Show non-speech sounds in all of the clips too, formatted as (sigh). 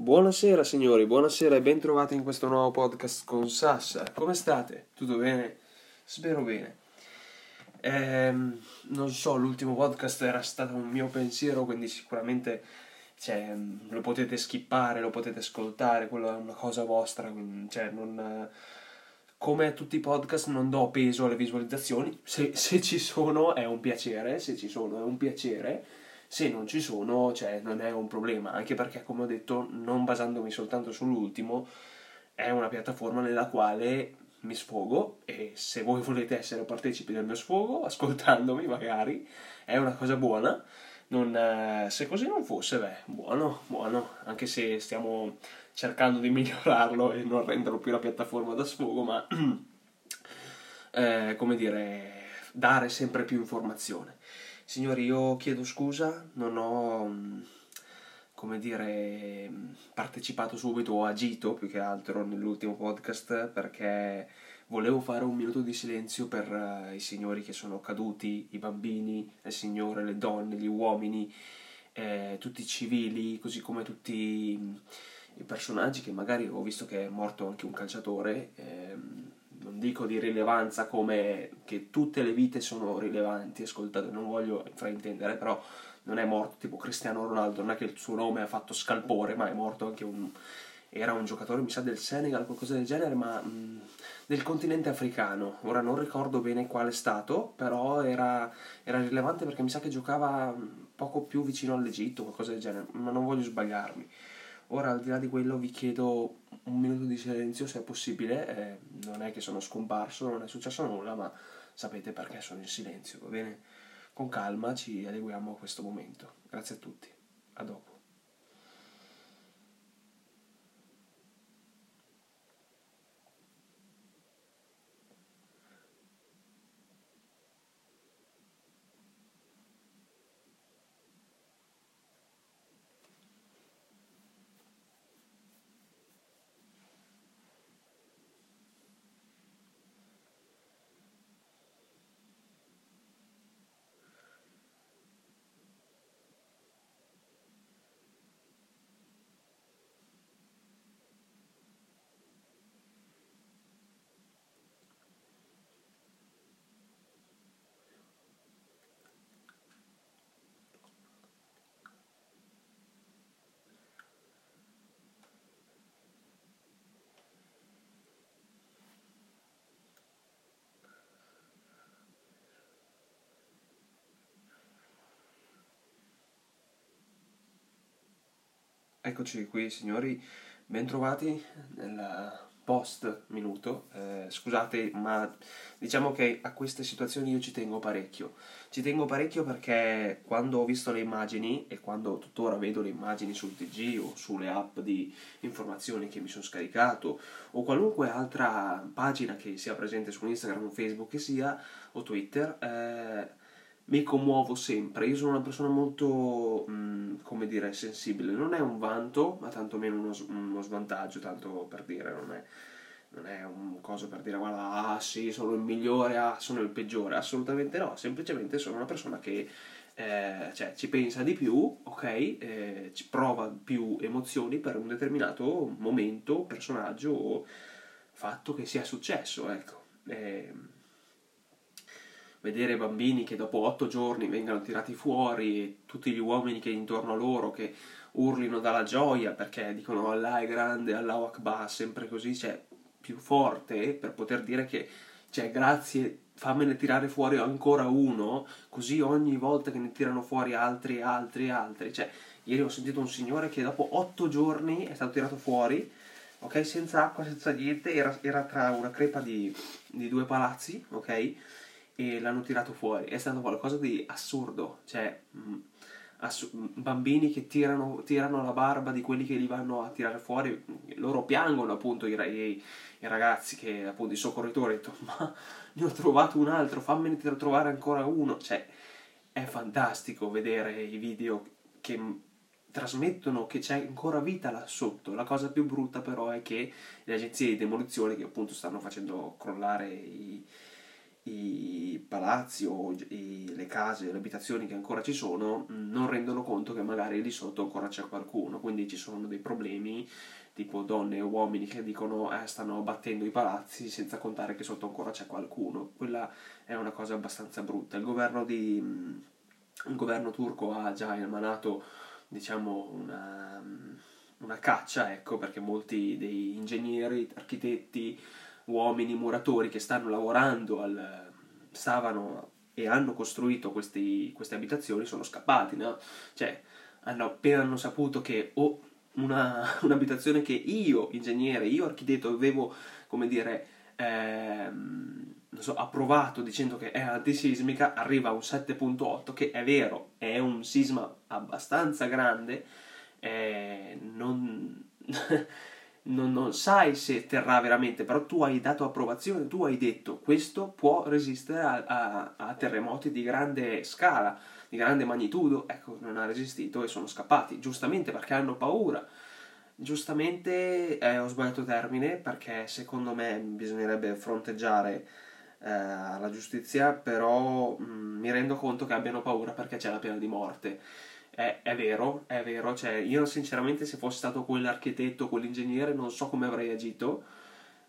Buonasera signori, buonasera e bentrovati in questo nuovo podcast con Sassa. Come state? Tutto bene? Spero bene. Ehm, non so, l'ultimo podcast era stato un mio pensiero, quindi sicuramente cioè, lo potete skippare, lo potete ascoltare, quello è una cosa vostra, cioè, non, come tutti i podcast non do peso alle visualizzazioni, se, se ci sono è un piacere, se ci sono è un piacere se non ci sono, cioè, non è un problema, anche perché, come ho detto, non basandomi soltanto sull'ultimo, è una piattaforma nella quale mi sfogo e se voi (laughs) volete essere partecipi del mio sfogo, ascoltandomi magari, è una cosa buona. Non, eh, se così non fosse, beh, buono, buono, anche se stiamo cercando di migliorarlo e non renderlo più la piattaforma da sfogo, ma (clears throat) eh, come dire, dare sempre più informazione. Signori, io chiedo scusa, non ho, mm, come dire, partecipato subito o agito più che altro nell'ultimo podcast perché volevo fare un minuto di silenzio per uh, i signori che sono caduti, i bambini, le signore, le donne, gli uomini, eh, tutti i civili, così come tutti i personaggi che magari ho visto che è morto anche un calciatore. Ehm, non dico di rilevanza come che tutte le vite sono rilevanti, ascoltate, non voglio fraintendere, però non è morto tipo Cristiano Ronaldo, non è che il suo nome ha fatto scalpore, ma è morto anche un... era un giocatore, mi sa, del Senegal, qualcosa del genere, ma mh, del continente africano. Ora non ricordo bene quale stato, però era, era rilevante perché mi sa che giocava poco più vicino all'Egitto, qualcosa del genere, ma non voglio sbagliarmi. Ora, al di là di quello, vi chiedo un minuto di silenzio se è possibile. Eh, non è che sono scomparso, non è successo nulla, ma sapete perché sono in silenzio, va bene? Con calma ci adeguiamo a questo momento. Grazie a tutti. A dopo. Eccoci qui signori, bentrovati nel post minuto. Eh, scusate, ma diciamo che a queste situazioni io ci tengo parecchio. Ci tengo parecchio perché quando ho visto le immagini e quando tuttora vedo le immagini sul TG o sulle app di informazioni che mi sono scaricato o qualunque altra pagina che sia presente su Instagram o Facebook che sia o Twitter, eh, mi commuovo sempre. Io sono una persona molto, mm, come dire, sensibile. Non è un vanto, ma tantomeno uno, uno svantaggio, tanto per dire, non è, non è un coso per dire, guarda, ah sì, sono il migliore, ah, sono il peggiore. Assolutamente no, semplicemente sono una persona che eh, cioè, ci pensa di più, ok, eh, ci prova più emozioni per un determinato momento, personaggio o fatto che sia successo, ecco. Eh, vedere bambini che dopo otto giorni vengano tirati fuori e tutti gli uomini che intorno a loro che urlino dalla gioia perché dicono Allah è grande, Allah Akbar, sempre così, cioè più forte per poter dire che cioè grazie fammene tirare fuori ancora uno così ogni volta che ne tirano fuori altri altri altri cioè ieri ho sentito un signore che dopo otto giorni è stato tirato fuori ok senza acqua senza niente era, era tra una crepa di, di due palazzi ok e l'hanno tirato fuori. È stato qualcosa di assurdo, cioè mh, mm, assu- mm, bambini che tirano, tirano, la barba di quelli che li vanno a tirare fuori, loro piangono appunto i, i, i ragazzi che appunto i soccorritori, detto, ma (laughs) ne ho trovato un altro, fammene trovare ancora uno, cioè è fantastico vedere i video che mm, trasmettono che c'è ancora vita là sotto. La cosa più brutta però è che le agenzie di demolizione che appunto stanno facendo crollare i, i palazzi o i, le case, le abitazioni che ancora ci sono non rendono conto che magari lì sotto ancora c'è qualcuno, quindi ci sono dei problemi tipo donne e uomini che dicono eh, stanno battendo i palazzi senza contare che sotto ancora c'è qualcuno. Quella è una cosa abbastanza brutta. Il governo, di, il governo turco ha già emanato diciamo, una, una caccia, ecco, perché molti dei ingegneri, architetti, uomini, muratori che stanno lavorando al, stavano e hanno costruito questi, queste abitazioni sono scappati, no? Cioè, hanno appena hanno saputo che o una, (laughs) un'abitazione che io, ingegnere, io architetto, avevo, come dire, ehm, so, approvato dicendo che è antisismica, arriva a un 7.8, che è vero, è un sisma abbastanza grande, eh, non, (laughs) non, non, sai se terrà veramente, però tu hai dato approvazione, tu hai detto questo può resistere a, a, a terremoti di grande scala di grande magnitudo, ecco, non ha resistito e sono scappati, giustamente perché hanno paura. Giustamente eh, ho sbagliato termine perché secondo me bisognerebbe fronteggiare eh, la giustizia, però mh, mm, mi rendo conto che abbiano paura perché c'è la pena di morte. È, è vero, è vero, cioè io sinceramente se fossi stato quell'architetto, quell'ingegnere, non so come avrei agito.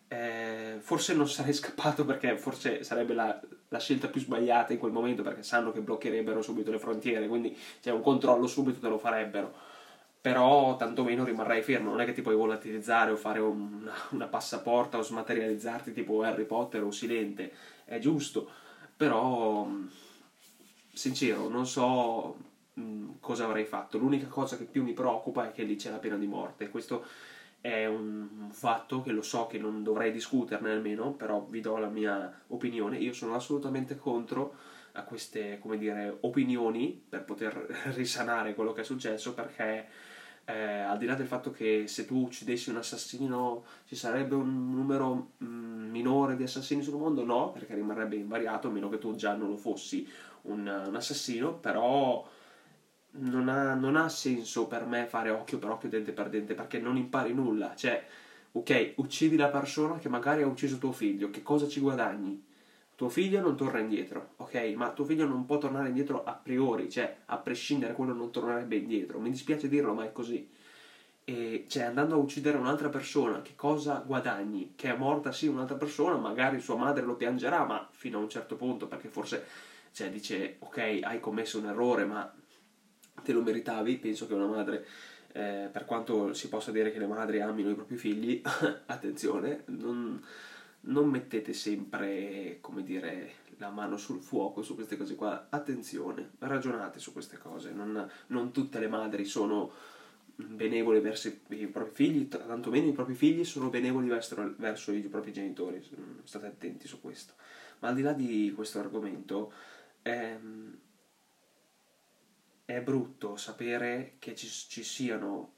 Eh, forse non sarei (laughs) scappato perché forse sarebbe la, la, scelta più sbagliata in quel momento perché sanno che bloccherebbero subito le frontiere, quindi c'è un controllo subito te lo farebbero. Però tantomeno rimarrai fermo, non è che ti puoi volatilizzare o fare una, una passaporta o smaterializzarti tipo Harry Potter o Silente, è giusto, però sincero, non so mh, cosa avrei fatto. L'unica cosa che più mi preoccupa è che lì c'è la pena di morte. Questo è un fatto che lo so che non dovrei discuterne almeno, però vi do la mia opinione. Io sono assolutamente contro a queste, come dire, opinioni per poter (laughs) risanare quello che è successo perché eh, al di là del fatto che se tu uccidessi un assassino ci sarebbe un numero mh, mm, minore di assassini sul mondo, no, perché rimarrebbe invariato a meno che tu già non lo fossi un, un assassino, però non ha, non ha, senso per me fare occhio per occhio, dente per dente, perché non impari nulla. Cioè, ok, uccidi la persona che magari ha ucciso tuo figlio, che cosa ci guadagni? Tuo figlio non torna indietro, ok? Ma tuo figlio non può tornare indietro a priori, cioè, a prescindere, quello non tornerebbe indietro. Mi dispiace dirlo, ma è così. E, cioè, andando a uccidere un'altra persona, che cosa guadagni? Che è morta, sì, un'altra persona, magari sua madre lo piangerà, ma fino a un certo punto, perché forse, cioè, dice, ok, hai commesso un errore, ma te lo meritavi, penso che una madre, eh, per quanto si possa dire che le madri amino i propri figli, (laughs) attenzione, non, non mettete sempre, come dire, la mano sul fuoco su queste cose qua, attenzione, ragionate su queste cose, non, non tutte le madri sono benevole verso i propri figli, tantomeno i propri figli sono benevoli verso, verso i propri genitori, state attenti su questo. Ma al di là di questo argomento, ehm, è brutto sapere che ci, ci siano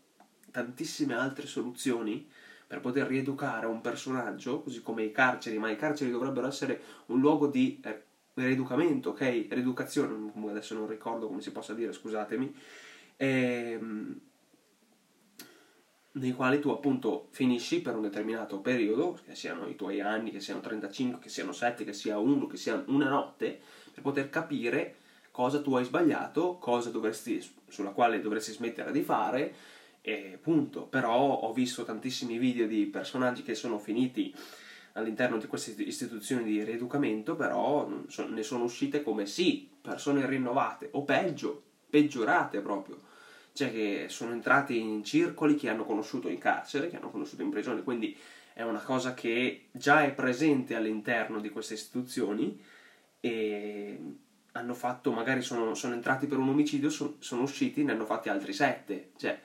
tantissime altre soluzioni per poter rieducare un personaggio, così come i carceri, ma i carceri dovrebbero essere un luogo di eh, rieducamento, ok? Rieducazione, adesso non ricordo come si possa dire, scusatemi, ehm, nei quali tu appunto finisci per un determinato periodo, che siano i tuoi anni, che siano 35, che siano 7, che sia uno, che sia una notte, per poter capire cosa tu hai sbagliato, cosa dovresti, sulla quale dovresti smettere di fare, e punto. Però ho visto tantissimi video di personaggi che sono finiti all'interno di queste istituzioni di rieducamento, però ne sono uscite come sì, persone rinnovate, o peggio, peggiorate proprio. Cioè che sono entrati in circoli che hanno conosciuto in carcere, che hanno conosciuto in prigione, quindi è una cosa che già è presente all'interno di queste istituzioni e hanno fatto, magari sono, sono entrati per un omicidio, sono, sono usciti, ne hanno fatti altri sette. Cioè,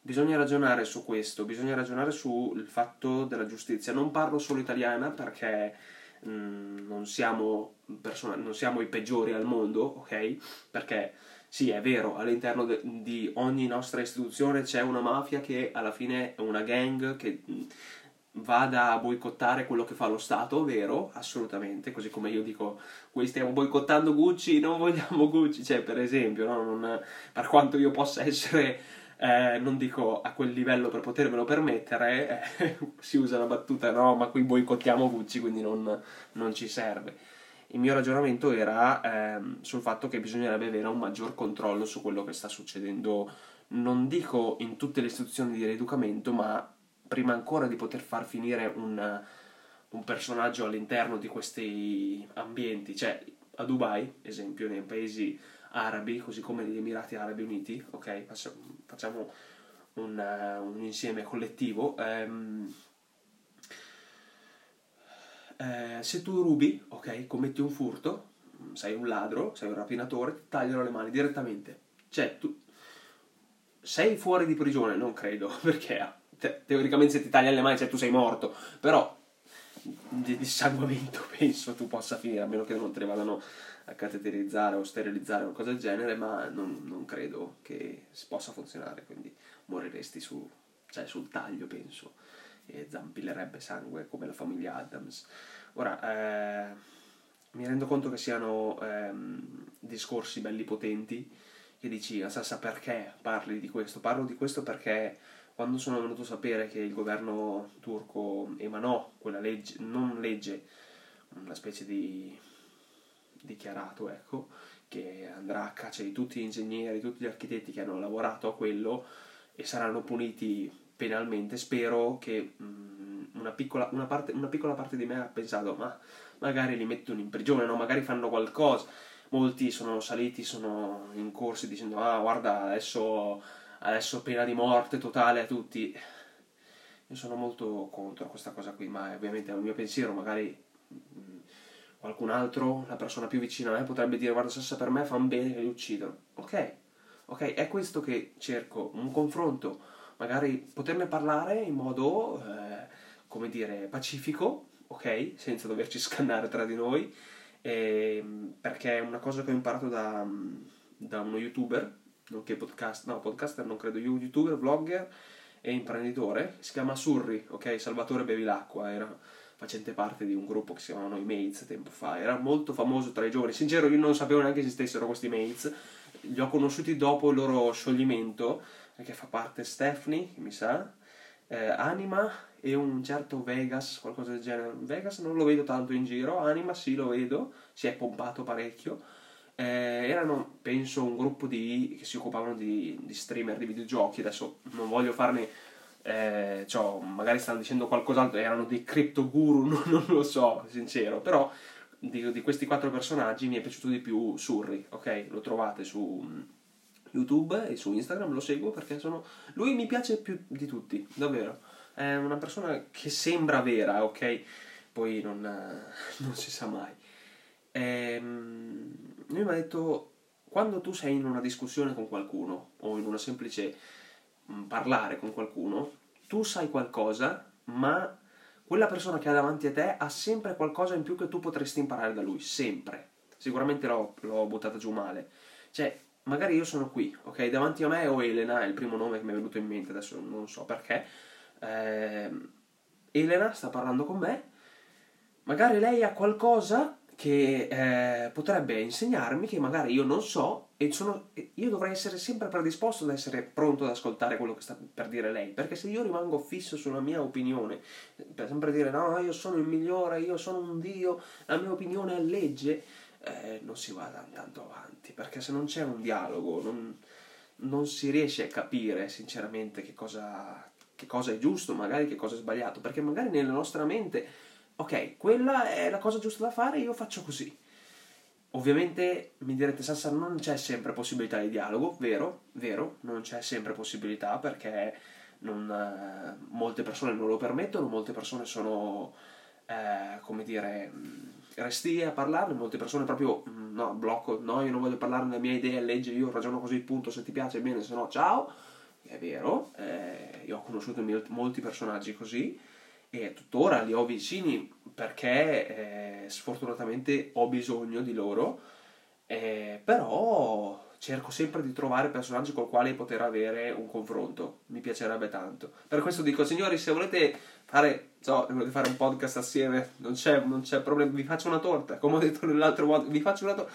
bisogna ragionare su questo, bisogna ragionare sul fatto della giustizia. Non parlo solo italiana perché mh, mm, non, siamo persona, non siamo i peggiori al mondo, ok? Perché sì, è vero, all'interno de, di ogni nostra istituzione c'è una mafia che alla fine è una gang che mm, vada a boicottare quello che fa lo Stato, vero? Assolutamente, così come io dico, qui stiamo boicottando Gucci, non vogliamo Gucci, cioè per esempio, no? non, per quanto io possa essere, eh, non dico a quel livello per potermelo permettere, eh, (laughs) si usa la battuta, no, ma qui boicottiamo Gucci, quindi non, non ci serve. il mio ragionamento era ehm, sul fatto che bisognerebbe avere un maggior controllo su quello che sta succedendo, non dico in tutte le istituzioni di rieducamento, ma prima ancora di poter far finire un, un personaggio all'interno di questi ambienti, cioè a Dubai, esempio, nei paesi arabi, così come negli Emirati Arabi Uniti, ok? Facciamo un, un insieme collettivo. Ehm, eh, se tu rubi, ok, commetti un furto, sei un ladro, sei un rapinatore, ti tagliano le mani direttamente. Cioè, tu sei fuori di prigione, non credo, (laughs) perché te- teoricamente se ti tagliano le mani, cioè tu sei morto, però di dissanguamento (laughs) penso tu possa finire, a meno che non te ne vadano a cateterizzare o sterilizzare o qualcosa del genere, ma non, non credo che possa funzionare, quindi moriresti su, cioè sul taglio, penso e zampillerebbe sangue come la famiglia Adams. Ora, eh, mi rendo conto che siano ehm, discorsi belli potenti che dici, Assassa, perché parli di questo? Parlo di questo perché quando sono venuto a sapere che il governo turco emanò quella legge, non legge, una specie di dichiarato, ecco, che andrà a caccia di tutti gli ingegneri, tutti gli architetti che hanno lavorato a quello e saranno puniti penalmente, spero che mh, mm, una, piccola, una, parte, una, piccola, parte, di me ha pensato, ma magari li mettono in prigione, no? magari fanno qualcosa. Molti sono saliti, sono in corsi dicendo, ah guarda, adesso, adesso pena di morte totale a tutti. Io sono molto contro questa cosa qui, ma ovviamente è un mio pensiero, magari mm, qualcun altro, la persona più vicina a me, potrebbe dire, guarda, se per me fanno bene che li uccidono. Ok, ok, è questo che cerco, un confronto magari poterne parlare in modo, eh, come dire, pacifico, ok? Senza doverci scannare tra di noi, eh, perché è una cosa che ho imparato da, da uno youtuber, nonché podcast, no, podcaster, non credo, youtuber, vlogger e imprenditore, si chiama Surri, ok? Salvatore Bevilacqua, era facente parte di un gruppo che si chiamavano i Mates tempo fa, era molto famoso tra i giovani, sincero io non sapevo neanche esistessero questi Mates, li ho conosciuti dopo il loro scioglimento, che fa parte Stephanie, mi sa, eh, Anima e un certo Vegas, qualcosa del genere. Vegas non lo vedo tanto in giro, Anima sì lo vedo, si è pompato parecchio. Eh, erano, penso, un gruppo di, che si occupavano di, di streamer di videogiochi, adesso non voglio farne eh, cioè, magari stanno dicendo qualcos'altro, erano dei crypto guru, (laughs) non, non lo so, sincero, però di, di, questi quattro personaggi mi è piaciuto di più Surri, ok? Lo trovate su YouTube e su Instagram, lo seguo perché sono... lui mi piace più di tutti, davvero. È una persona che sembra vera, ok? Poi non, (laughs) non si sa mai. Ehm, lui mi ha detto, quando tu sei in una discussione con qualcuno o in una semplice mh, mm, parlare con qualcuno, tu sai qualcosa, ma quella persona che ha davanti a te ha sempre qualcosa in più che tu potresti imparare da lui, sempre. Sicuramente l'ho, l'ho buttata giù male. Cioè, magari io sono qui, ok? Davanti a me ho Elena, è il primo nome che mi è venuto in mente, adesso non so perché. Eh, Elena sta parlando con me, magari lei ha qualcosa che eh, potrebbe insegnarmi che magari io non so e sono, io dovrei essere sempre predisposto ad essere pronto ad ascoltare quello che sta per dire lei. Perché se io rimango fisso sulla mia opinione per sempre dire no io sono il migliore io sono un dio la mia opinione è legge eh, non si va tanto avanti, perché se non c'è un dialogo non, non si riesce a capire sinceramente che cosa, che cosa è giusto, magari che cosa è sbagliato, perché magari nella nostra mente, ok, quella è la cosa giusta da fare, io faccio così. Ovviamente mi direte Sassa non c'è sempre possibilità di dialogo, vero, vero, non c'è sempre possibilità perché non, eh, molte persone non lo permettono, molte persone sono, eh, come dire, resti a parlarne, molte persone proprio mm, no, blocco, no, io non voglio parlare della mia idea, legge, io ragiono così, punto, se ti piace bene, se no ciao. È vero, eh, io ho conosciuto molti personaggi così e tuttora li ho vicini perché eh, sfortunatamente ho bisogno di loro, eh, però cerco sempre di trovare personaggi con i quali poter avere un confronto, mi piacerebbe tanto. Per questo dico, signori, se volete fare, so, volete fare un podcast assieme, non c'è, non c'è problema, vi faccio una torta, come ho detto nell'altro modo, vi faccio una torta,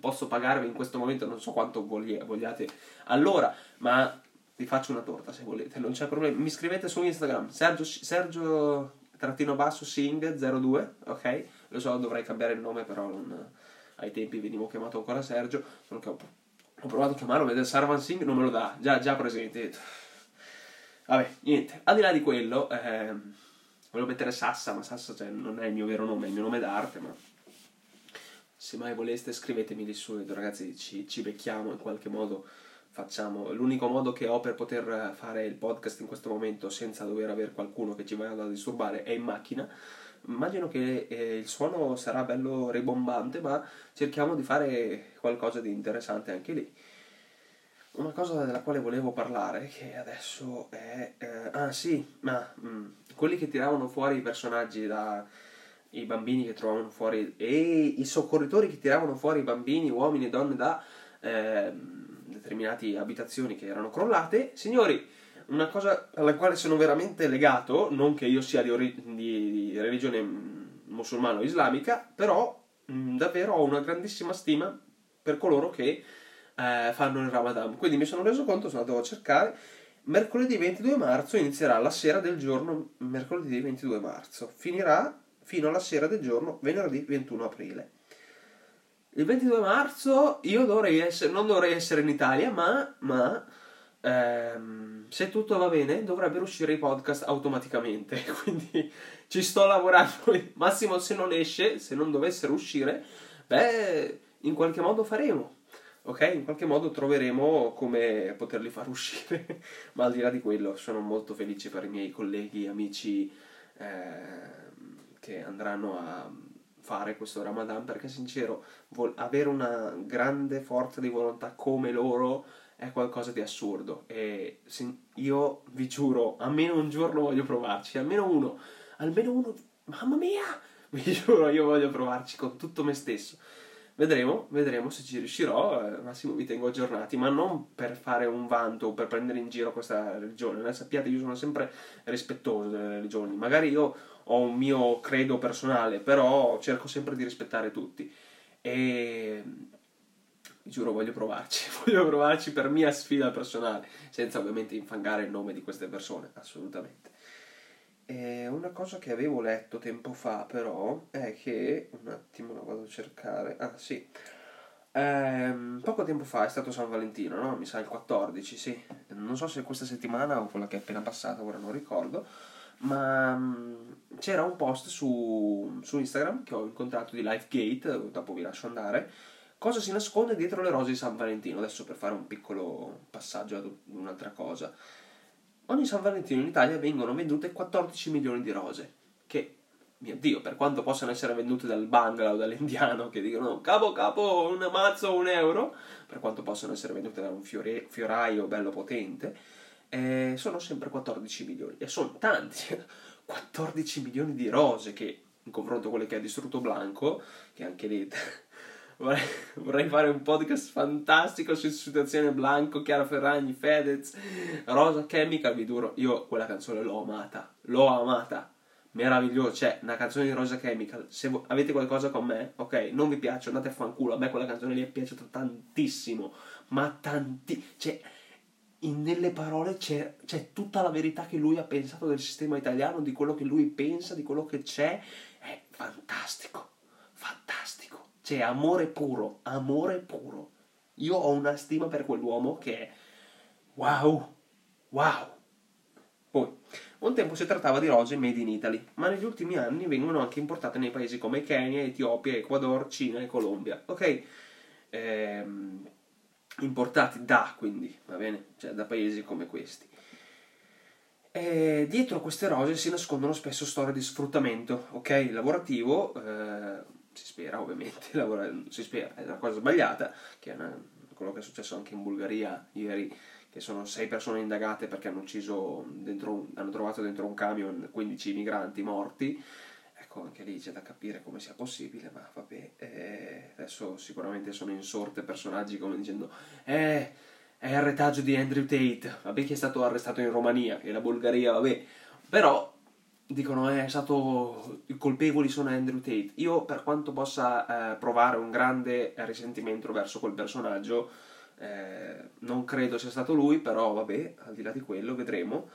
posso pagarvi in questo momento, non so quanto vogliate allora, ma vi faccio una torta se volete, non c'è problema, mi scrivete su Instagram, Sergio, Sergio trattino basso Sing 02, ok? Lo so, dovrei cambiare il nome, però non, ai tempi venivo chiamato ancora Sergio. Solo che ho, ho provato a chiamarlo, vedete Sarvan Singh non me lo dà, già, già presente. Vabbè, niente. Al di là di quello, eh, volevo mettere Sassa, ma Sassa cioè, non è il mio vero nome, è il mio nome d'arte, ma se mai voleste scrivetemi lì su, ragazzi, ci, ci becchiamo in qualche modo facciamo. L'unico modo che ho per poter fare il podcast in questo momento senza dover avere qualcuno che ci vada a disturbare è in macchina. Immagino che eh, il suono sarà bello ribombante, ma cerchiamo di fare qualcosa di interessante anche lì. Una cosa della quale volevo parlare, che adesso è... Eh, ah sì, ma mm, quelli che tiravano fuori i personaggi da... i bambini che trovavano fuori... e i soccorritori che tiravano fuori i bambini, uomini e donne da... Eh, determinate abitazioni che erano crollate. Signori, una cosa alla quale sono veramente legato, non che io sia di, ori- di, religione musulmana o islamica, però mh, davvero ho una grandissima stima per coloro che eh, fanno il Ramadan. Quindi mi sono reso conto, sono andato a cercare, mercoledì 22 marzo inizierà la sera del giorno mercoledì 22 marzo, finirà fino alla sera del giorno venerdì 21 aprile. Il 22 marzo io dovrei essere, non dovrei essere in Italia, ma, ma ehm, se tutto va bene dovrebbero uscire i podcast automaticamente. (laughs) Quindi ci sto lavorando. Massimo se non esce, se non dovessero uscire, beh, in qualche modo faremo. Ok? In qualche modo troveremo come poterli far uscire. (laughs) ma al di là di quello, sono molto felice per i miei colleghi, amici eh, che andranno a fare questo Ramadan perché sincero vol- avere una grande forza di volontà come loro è qualcosa di assurdo. E sin- io vi giuro almeno un giorno voglio provarci almeno uno almeno uno mamma mia! (laughs) Vi giuro io voglio provarci con tutto me stesso. Vedremo vedremo se ci riuscirò eh, massimo vi tengo aggiornati ma non per fare un vanto o per prendere in giro questa religione. Sappiate io sono sempre rispettoso delle religioni. Magari io ho un mio credo personale, però cerco sempre di rispettare tutti. E vi giuro, voglio provarci, (laughs) voglio provarci per mia sfida personale, senza ovviamente infangare il nome di queste persone, assolutamente. E una cosa che avevo letto tempo fa, però, è che un attimo la vado a cercare. Ah, sì. Ehm, poco tempo fa è stato San Valentino, no? Mi sa il 14, sì. Non so se questa settimana o quella che è appena passata, ora non ricordo ma mm, c'era un post su, su, Instagram che ho incontrato di Lifegate, dopo vi lascio andare, cosa si nasconde dietro le rose di San Valentino, adesso per fare un piccolo passaggio ad un'altra cosa. Ogni San Valentino in Italia vengono vendute 14 milioni di rose, che, mio Dio, per quanto possano essere vendute dal Bangla o dall'indiano che dicono capo capo un mazzo un euro, per quanto possano essere vendute da un fiore, fioraio bello potente, eh, sono sempre 14 milioni e sono tanti. (laughs) 14 milioni di rose che in confronto a quelle che ha distrutto Blanco che anche lì (laughs) vorrei, vorrei, fare un podcast fantastico su situazione Blanco Chiara Ferragni Fedez Rosa Chemical vi duro io quella canzone l'ho amata l'ho amata. Meraviglioso cioè una canzone di Rosa Chemical se avete qualcosa con me ok non vi piace andate a fanculo a me quella canzone lì è piaciuta tantissimo ma tanti cioè nelle parole c'è, c'è, tutta la verità che lui ha pensato del sistema italiano, di quello che lui pensa, di quello che c'è. È fantastico, fantastico. C'è amore puro, amore puro. Io ho una stima per quell'uomo che è wow, wow. Poi, un tempo si trattava di rose made in Italy, ma negli ultimi anni vengono anche importate nei paesi come Kenya, Etiopia, Ecuador, Cina e Colombia. Ok? Ehm, importati da, quindi, va bene? Cioè da paesi come questi. E dietro queste rose si nascondono spesso storie di sfruttamento, ok? Lavorativo, eh, si spera ovviamente, (laughs) lavora, si spera, è una cosa sbagliata, che è una, quello che è successo anche in Bulgaria ieri, che sono sei persone indagate perché hanno ucciso dentro, hanno trovato dentro un camion 15 migranti morti, ecco, anche lì c'è da capire come sia possibile, ma vabbè, eh, adesso sicuramente sono in sorte personaggi come dicendo, eh, è il retaggio di Andrew Tate, vabbè che è stato arrestato in Romania, che la Bulgaria, vabbè, però dicono eh, è stato i colpevoli sono Andrew Tate. Io per quanto possa eh, provare un grande risentimento verso quel personaggio, eh, non credo sia stato lui, però vabbè, al di là di quello vedremo.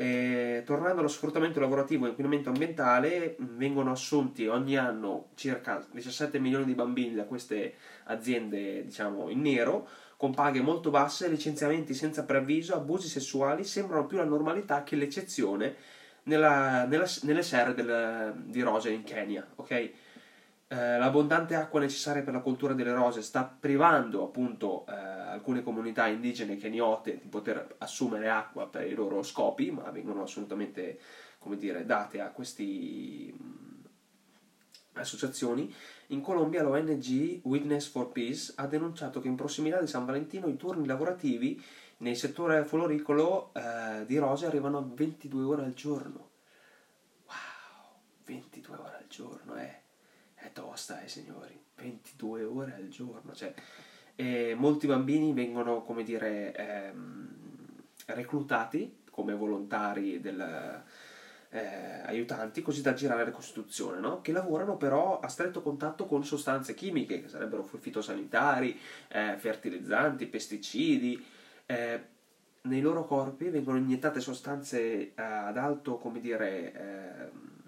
E tornando allo sfruttamento lavorativo e inquinamento ambientale, vengono assunti ogni anno circa 17 milioni di bambini da queste aziende, diciamo, in nero, con paghe molto basse, licenziamenti senza preavviso, abusi sessuali sembrano più la normalità che l'eccezione nella, nella, nelle serre del, di rose in Kenya, ok? Eh, l'abbondante acqua necessaria per la coltura delle rose sta privando appunto eh, alcune comunità indigene keniote di poter assumere acqua per i loro scopi, ma vengono assolutamente, come dire, date a queste associazioni. In Colombia l'ONG Witness for Peace ha denunciato che in prossimità di San Valentino i turni lavorativi nel settore floricolo eh, di rose arrivano a 22 ore al giorno. Wow, 22 ore al giorno, eh. Tosta, eh, signori. 22 ore al giorno, cioè... E molti bambini vengono, come dire, ehm, reclutati come volontari del, eh, aiutanti così da girare la Costituzione, no? che lavorano però a stretto contatto con sostanze chimiche, che sarebbero fitosanitari, eh, fertilizzanti, pesticidi. Eh, nei loro corpi vengono iniettate sostanze eh, ad alto, come dire, ehm,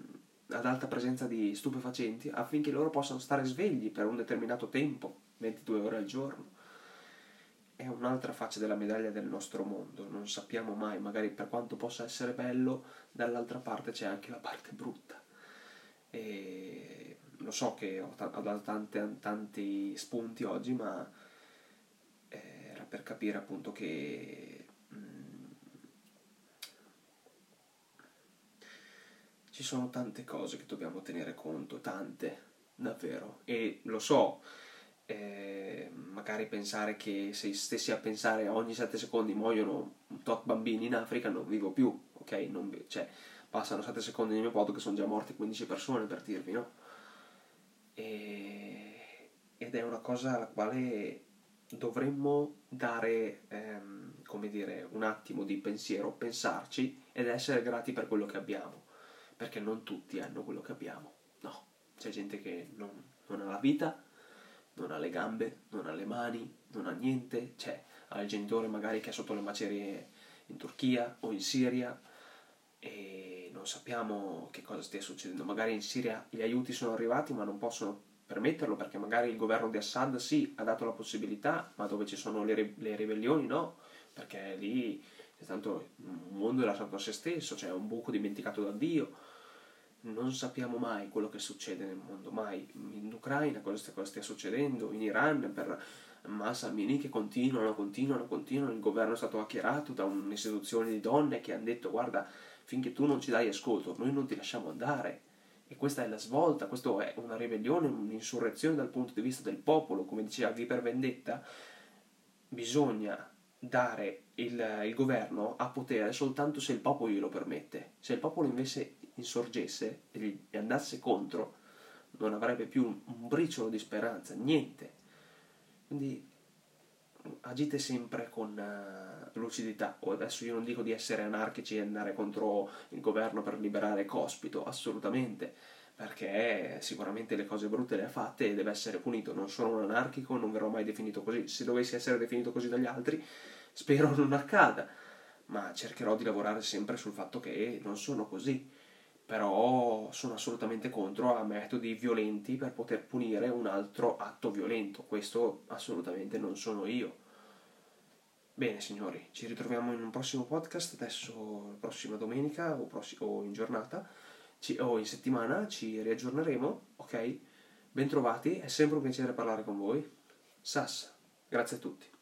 ad alta presenza di stupefacenti affinché loro possano stare svegli per un determinato tempo, 22 ore al giorno. È un'altra faccia della medaglia del nostro mondo, non sappiamo mai, magari per quanto possa essere bello, dall'altra parte c'è anche la parte brutta. E lo so che ho, t- ho dato tante, tanti spunti oggi, ma era per capire appunto che ci sono tante cose che dobbiamo tenere conto, tante, davvero. E lo so, eh, magari pensare che se stessi a pensare ogni 7 secondi muoiono un tot bambini in Africa non vivo più, ok? Non, cioè, passano 7 secondi nel mio pod che sono già morte 15 persone per dirvi, no? E, ed è una cosa alla quale dovremmo dare, ehm, come dire, un attimo di pensiero, pensarci ed essere grati per quello che abbiamo, perché non tutti hanno quello che abbiamo, no, c'è gente che non, non ha la vita, non ha le gambe, non ha le mani, non ha niente, c'è, ha il genitore magari che è sotto le macerie in Turchia o in Siria e non sappiamo che cosa stia succedendo. Magari in Siria gli aiuti sono arrivati ma non possono permetterlo perché magari il governo di Assad sì ha dato la possibilità, ma dove ci sono le, le ribellioni no, perché lì è tanto un mondo è lasciato a se stesso, cioè un buco dimenticato da Dio. Non sappiamo mai quello che succede nel mondo, mai. In Ucraina cosa, cosa stia succedendo, in Iran per Massa Amini che continuano, continuano, continuano, il governo è stato hackerato da un'istituzione di donne che hanno detto guarda finché tu non ci dai ascolto noi non ti lasciamo andare. E questa è la svolta, questa è una ribellione, un'insurrezione dal punto di vista del popolo, come diceva Viper Vendetta, bisogna dare il, il governo a potere soltanto se il popolo glielo permette, se il popolo invece insorgesse e andasse contro, non avrebbe più un, briciolo di speranza, niente. Quindi agite sempre con uh, lucidità. Adesso io non dico di essere anarchici e andare contro il governo per liberare Cospito, assolutamente, perché sicuramente le cose brutte le ha fatte e deve essere punito. Non sono un anarchico, non verrò mai definito così. Se dovessi essere definito così dagli altri, spero non accada, ma cercherò di lavorare sempre sul fatto che non sono così però sono assolutamente contro a metodi violenti per poter punire un altro atto violento. Questo assolutamente non sono io. Bene signori, ci ritroviamo in un prossimo podcast, adesso prossima domenica o, prossi- o in giornata ci- o in settimana ci riaggiorneremo, ok? Bentrovati, è sempre un piacere parlare con voi. Sas, grazie a tutti.